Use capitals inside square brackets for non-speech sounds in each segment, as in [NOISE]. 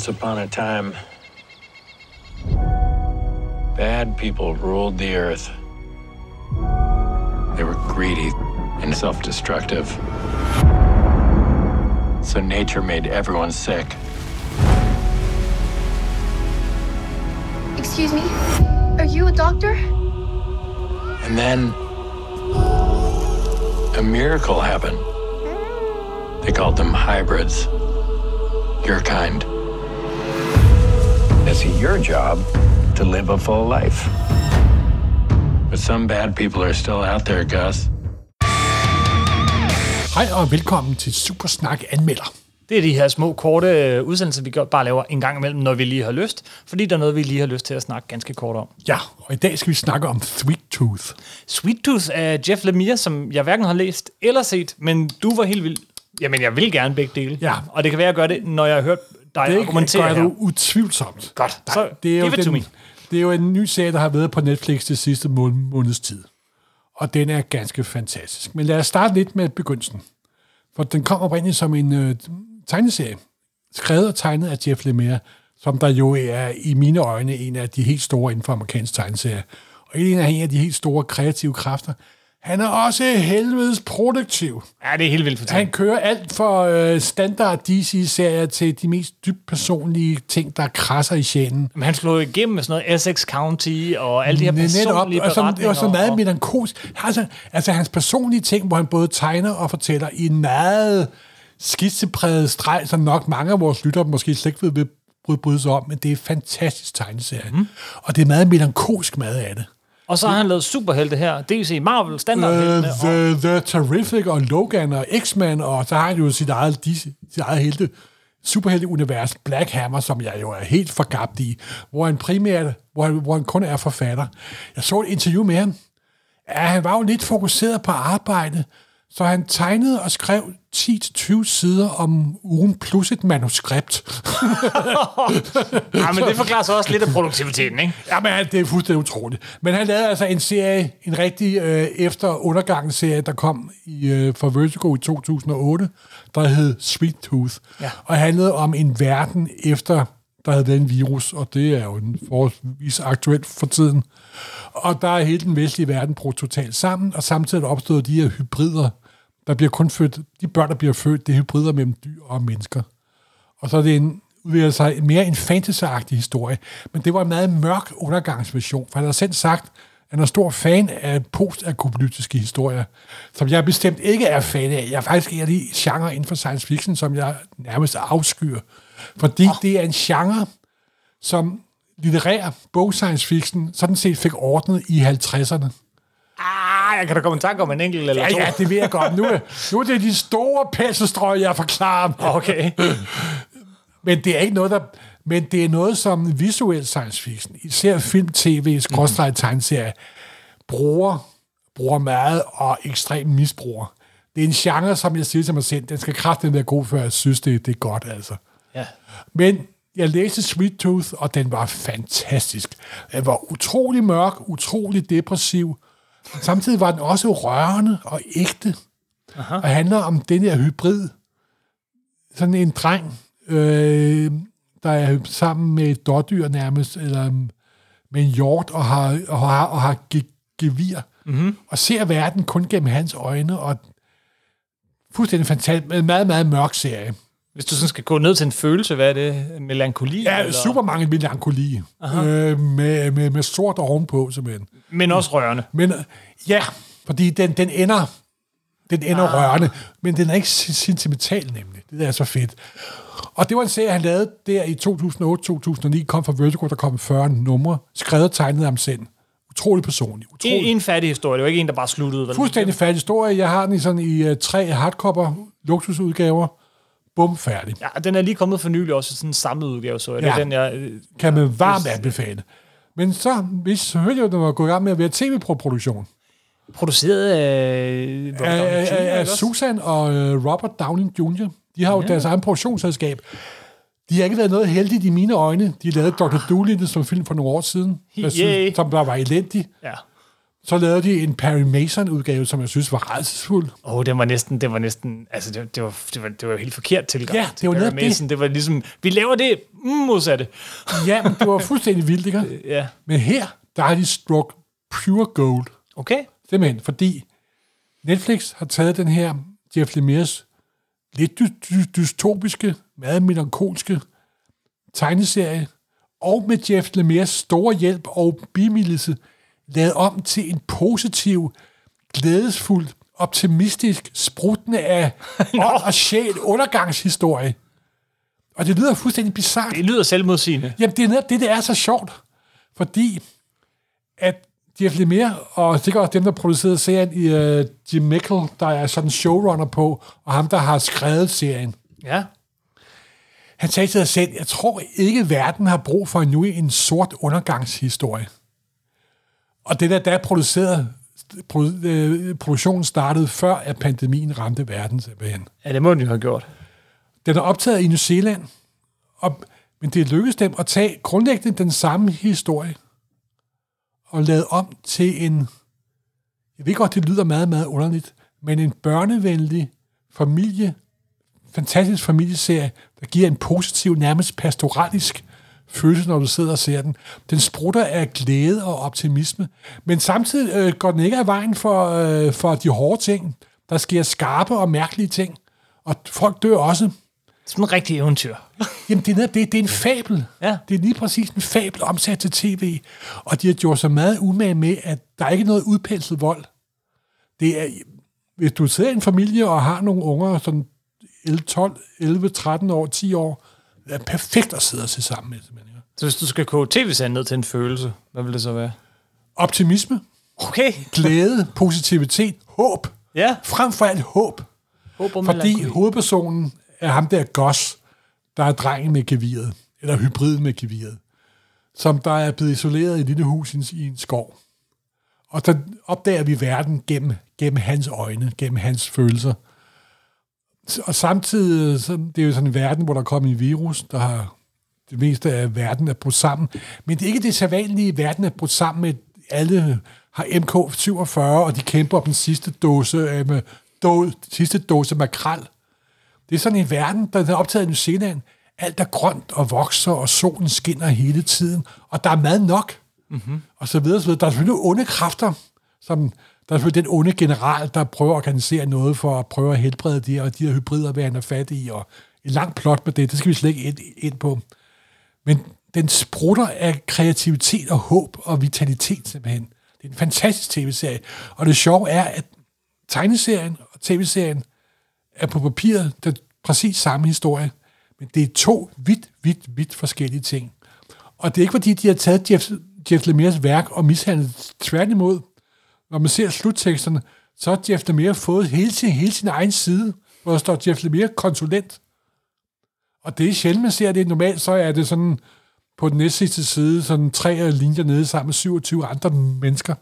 Once upon a time, bad people ruled the earth. They were greedy and self destructive. So nature made everyone sick. Excuse me? Are you a doctor? And then a miracle happened. They called them hybrids. Your kind. It's your job to live a full life. But some bad people are still out there, Gus. Hej og velkommen til Supersnak Anmelder. Det er de her små, korte øh, udsendelser, vi gør- bare laver en gang imellem, når vi lige har lyst. Fordi der er noget, vi lige har lyst til at snakke ganske kort om. Ja, og i dag skal vi snakke om Sweet Tooth. Sweet Tooth af Jeff Lemire, som jeg hverken har læst eller set, men du var helt vild. Jamen, jeg vil gerne begge dele. Ja. Og det kan være, at jeg gør det, når jeg har hørt dig Det argumentere gør her. du utvivlsomt. Godt. Så det er, jo give den, det er jo en ny serie, der har været på Netflix det sidste mål, måneds tid. Og den er ganske fantastisk. Men lad os starte lidt med begyndelsen. For den kom oprindeligt som en øh, tegneserie. Skrevet og tegnet af Jeff Lemire, som der jo er i mine øjne en af de helt store inden for amerikansk tegneserie. Og en af, en af de helt store kreative kræfter. Han er også helvedes produktiv. Ja, det er helt vildt fortalt. Han kører alt for øh, standard DC-serier til de mest dybt personlige ting, der krasser i sjælen. Men han slog igennem med sådan noget Essex County og alle de her personlige og så, beretninger. og så meget og- melankolsk. Altså, altså hans personlige ting, hvor han både tegner og fortæller i en meget skitsepræget streg, som nok mange af vores lyttere måske slet ikke vil bryde, bryde sig om, men det er fantastisk tegneserie. Mm. Og det er meget melankolsk meget af det. Og så har han lavet superhelte her. DC Marvel, standardheltene. Uh, the, the Terrific og Logan og X-Men, og så har han jo sit eget, de, sit eget helte, superhelte-univers, Black Hammer, som jeg jo er helt forgabt i, hvor han primært, hvor han, hvor han kun er forfatter. Jeg så et interview med ham. Ja, han var jo lidt fokuseret på arbejde, så han tegnede og skrev 10-20 sider om ugen plus et manuskript. Ja, [LAUGHS] men det forklarer så også lidt af produktiviteten, ikke? Jamen, han- det er fuldstændig utroligt. Men han lavede altså en serie, en rigtig øh, efter undergangsserie, der kom i, øh, fra Vertigo i 2008, der hed Sweet Tooth. Ja. Og handlede om en verden efter, der havde den virus, og det er jo en forholdsvis aktuelt for tiden. Og der er hele den vestlige verden brugt totalt sammen, og samtidig er der opstået de her hybrider, der bliver kun født, de børn, der bliver født, det er hybrider mellem dyr og mennesker. Og så er det en, udvikler sig mere en fantasyagtig historie. Men det var en meget mørk undergangsvision, for han har selv sagt, at han er stor fan af postapokalyptiske historier, som jeg bestemt ikke er fan af. Jeg er faktisk en af de genre inden for science fiction, som jeg nærmest afskyr. Fordi oh. det er en genre, som litterær bog science fiction sådan set fik ordnet i 50'erne. Ah, jeg kan da komme i tanke om en enkelt eller Ja, to. ja, det ved jeg godt. Nu er, nu er det de store penselstrøg, jeg forklarer. Okay. Men det er ikke noget, der... Men det er noget, som visuel science fiction, især film, tv, skråstrej, tegneserie, bruger, bruger meget og ekstremt misbruger. Det er en genre, som jeg siger til mig selv, den skal kraftigt være god, før jeg synes, det, det er godt, altså. Ja. Men jeg læste Sweet Tooth, og den var fantastisk. Den var utrolig mørk, utrolig depressiv. Samtidig var den også rørende og ægte. Aha. Og handler om den her hybrid. Sådan en dreng, øh, der er sammen med et dårdyr nærmest, eller med en hjort, og har, og har, og har ge- gevir. Mm-hmm. Og ser verden kun gennem hans øjne, og fuldstændig fantastisk, en meget, meget mørk serie. Hvis du sådan skal gå ned til en følelse, hvad er det? Melankoli? Ja, eller? super mange melankoli. Øh, med, med, med sort ovenpå, simpelthen. Men også rørende. Men ja, fordi den, den ender, den ender ah. rørende, men den er ikke sen- sentimental nemlig. Det er så fedt. Og det var en serie, han lavede der i 2008-2009, kom fra Vertigo, der kom 40 numre, skrevet og tegnet af ham selv. Utrolig personlig. En, Utrolig. en fattig historie. Det var ikke en, der bare sluttede. Vel? Fuldstændig færdig historie. Jeg har den i sådan i uh, tre hardcover luksusudgaver. Bum, færdig. Ja, den er lige kommet for nylig også i sådan en samlet udgave, så ja. det er den, jeg... øh, Kan man varmt anbefale. Men så, hvis at den var gået i gang med at være tv-produktion. Produceret af... Robert af, af, af? Susan og uh, Robert Downey Jr. De har jo ja. deres egen produktionsselskab. De har ikke været noget heldigt i mine øjne. De lavede Dr. Dolittle som film for nogle år siden, jeg synes, som der var elendig. Ja. Så lavede de en Perry Mason-udgave, som jeg synes var rædselsfuld. Åh, oh, det var næsten, det var næsten, altså det, det, var, det, var, det var helt forkert tilgang. Ja, til det var netop det. Mason. Det var ligesom, vi laver det mm, modsatte. Ja, men det var fuldstændig vildt, ikke? [LAUGHS] Ja, Men her, der har de struck pure gold. okay. Simpelthen, fordi Netflix har taget den her Jeff Lemires lidt dy- dy- dystopiske, meget melankolske tegneserie, og med Jeff Lemires store hjælp og bimildelse, lavet om til en positiv, glædesfuld, optimistisk, spruttende af [LAUGHS] ånd og sjæl undergangshistorie. Og det lyder fuldstændig bizarrt. Det lyder selvmodsigende. Jamen, det er netop det, det er så sjovt. Fordi at Jeff Lemire, og sikkert også dem, der producerede serien, i uh, Jim Mickle, der er sådan showrunner på, og ham, der har skrevet serien, Ja. han sagde til sig selv, jeg tror ikke, verden har brug for endnu en sort undergangshistorie. Og det der, der er produceret, produ- øh, produktionen startede før, at pandemien ramte verden simpelthen. Ja, det må den jo have gjort. Den er optaget i New Zealand, og, men det lykkedes dem at tage grundlæggende den samme historie og lavet om til en, jeg ved godt, det lyder meget, meget underligt, men en børnevenlig familie, fantastisk familieserie, der giver en positiv, nærmest pastoralisk følelse, når du sidder og ser den. Den sprutter af glæde og optimisme, men samtidig øh, går den ikke af vejen for, øh, for de hårde ting. Der sker skarpe og mærkelige ting, og folk dør også. Som en rigtig eventyr. Jamen, det er, netop det, det er en fabel. Ja. Det er lige præcis en fabel omsat til tv. Og de har gjort så meget umage med, at der er ikke noget udpenslet vold. Det er, hvis du sidder i en familie og har nogle unger, sådan 11, 12, 11, 13 år, 10 år, det er perfekt at sidde og se sammen med. simpelthen, ikke? Så hvis du skal koge tv-serien ned til en følelse, hvad vil det så være? Optimisme, Okay. glæde, positivitet, håb. Ja. Frem for alt håb. Håb og Fordi hovedpersonen er ham der Goss, der er drengen med geviret, eller hybriden med geviret, som der er blevet isoleret i et lille hus i en, i en skov. Og så opdager vi verden gennem, gennem hans øjne, gennem hans følelser. Og samtidig, så, det er jo sådan en verden, hvor der kommer en virus, der har det meste af verden er brudt sammen. Men det er ikke det sædvanlige, verden er brudt sammen med, alle har MK47, og de kæmper om den sidste dose, øh, med, då, sidste dose makrel. Det er sådan en verden, der er optaget i New Zealand. Alt er grønt og vokser, og solen skinner hele tiden, og der er mad nok, mm-hmm. og så videre, så videre. Der er selvfølgelig onde kræfter, som der er selvfølgelig den onde general, der prøver at organisere noget for at prøve at helbrede de her, og de her hybrider, hvad han er fat i, og en lang plot med det, det skal vi slet ikke ind, ind på. Men den sprutter af kreativitet og håb og vitalitet simpelthen. Det er en fantastisk tv-serie. Og det sjove er, at tegneserien og tv-serien er på papiret den præcis samme historie, men det er to vidt, vidt, vidt forskellige ting. Og det er ikke fordi, de har taget Jeff, Jeff Lemires værk og mishandlet tværtimod. Når man ser slutteksterne, så har Jeff Lemire fået hele sin, hele sin egen side, hvor der står Jeff Lemire konsulent. Og det er sjældent, man ser det. Normalt så er det sådan på den næste sidste side, sådan tre linjer nede sammen med 27 andre mennesker.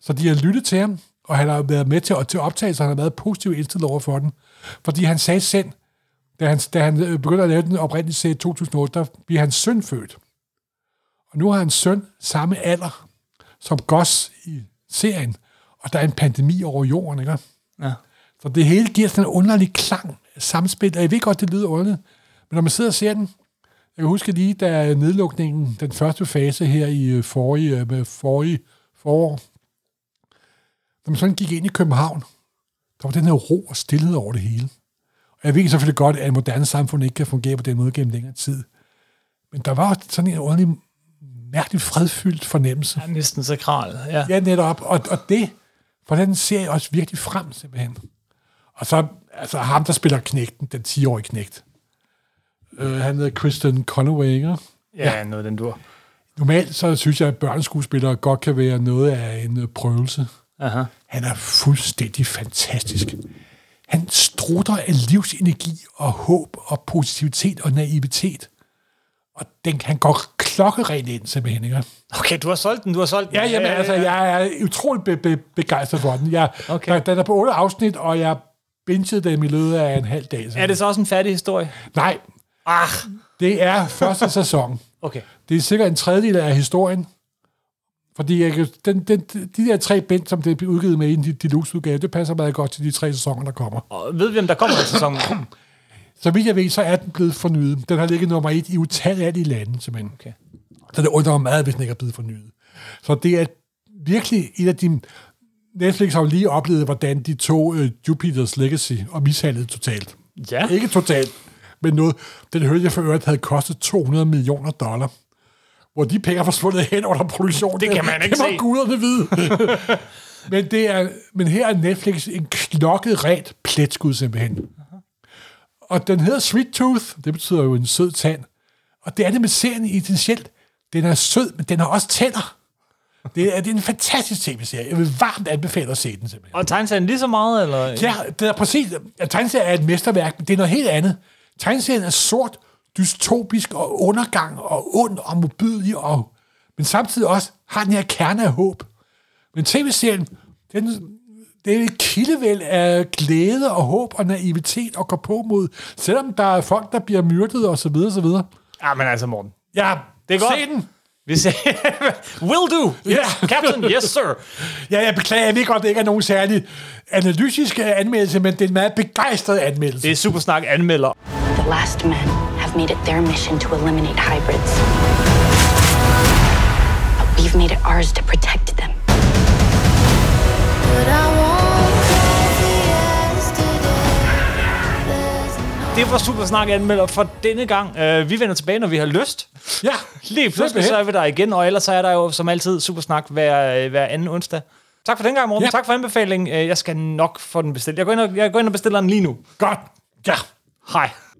Så de har lyttet til ham, og han har været med til, til optage, og han har været positivt indstillet over for den. Fordi han sagde selv, da han, da han øh, begyndte at lave den oprindelige serie i 2008, der bliver hans søn født. Og nu har hans søn samme alder som Goss i serien, og der er en pandemi over jorden, ikke? Ja. Så det hele giver sådan en underlig klang, samspil, og jeg ved godt, det lyder underligt, men når man sidder og ser den, jeg kan huske lige, da nedlukningen, den første fase her i øh, forrige, øh, med forrige forår, når man sådan gik ind i København, der var den her ro og stillhed over det hele. Og jeg ved selvfølgelig godt, at et moderne samfund ikke kan fungere på den måde gennem længere tid. Men der var sådan en underlig, mærkelig fredfyldt fornemmelse. Ja, næsten sakral. Ja. Ja, netop. Og, og det får den serie også virkelig frem, simpelthen. Og så altså ham, der spiller knægten, den 10-årige knægt. Uh, han hedder Kristen Conaway, ikke? ja, ja, noget den dur. Normalt så synes jeg, at børneskuespillere godt kan være noget af en øh, prøvelse. Aha. Han er fuldstændig fantastisk. Han strutter af livsenergi og håb og positivitet og naivitet. Og den, han går klokkerent ind, simpelthen. Ikke? Okay, du har solgt den, du har solgt den. Ja, jamen, altså, jeg er utrolig be- be- begejstret for den. Jeg, Okay. der, den er på otte afsnit, og jeg bingede dem i løbet af en halv dag. Er det så også en færdig historie? Nej, Ah, det er første sæson. okay. Det er sikkert en tredjedel af historien, Fordi jeg, kan- den, den, de der tre bind, som det er udgivet med i en deluxe-udgave, det passer meget godt til de tre sæsoner, der kommer. Og ved vi, om der kommer en sæson? Så vidt jeg ved, så er den blevet fornyet. Den har ligget nummer et i utallige lande, simpelthen. Okay. Så det undrer mig meget, hvis den ikke er blevet fornyet. Så det er virkelig et af de... Netflix har jo lige oplevet, hvordan de tog uh, Jupiters Legacy og mishandlede totalt. Ja. Ikke totalt, men noget. Den hørte jeg for øvrigt havde kostet 200 millioner dollar. Hvor de penge er forsvundet hen under produktionen. Det kan man ikke det må se. guderne vide. [LAUGHS] men, det er, men her er Netflix en klokket rent pletskud simpelthen. Og den hedder Sweet Tooth. Det betyder jo en sød tand. Og det er det med serien essentielt. Den er sød, men den har også tænder. Det er, det er en fantastisk tv-serie. Jeg vil varmt anbefale at se den simpelthen. Og tegneserien lige så meget, eller? Ja, det er præcis. Ja, Tegneserien er et mesterværk, men det er noget helt andet. Tegneserien er sort, dystopisk og undergang og ond og modbydelig, og, men samtidig også har den her kerne af håb. Men tv-serien, den, det er et kildevæld af glæde og håb og naivitet og går på mod, selvom der er folk, der bliver myrdet og så videre, så videre. Ja, men altså, Morten. Ja, Det er godt. Se den. Vi ser... [LAUGHS] Will do! Ja. Captain, yes sir! Ja, jeg beklager, jeg ved godt, det ikke er nogen særlig analytisk anmeldelse, men det er en meget begejstret anmeldelse. Det er Supersnak anmelder. The last men have made it their mission to eliminate hybrids. But we've made it ours to protect them. Det var Supersnak anmelder for denne gang. Uh, vi vender tilbage, når vi har lyst. Ja, Lige pludselig så er vi der igen, og ellers så er der jo som altid Supersnak hver, hver anden onsdag. Tak for den gang, Morten. Ja. Ja. Tak for anbefalingen. Øh, Jeg skal nok få den bestilt. Jeg går ind og, jeg går ind og bestiller den lige nu. Godt. Ja. Hej.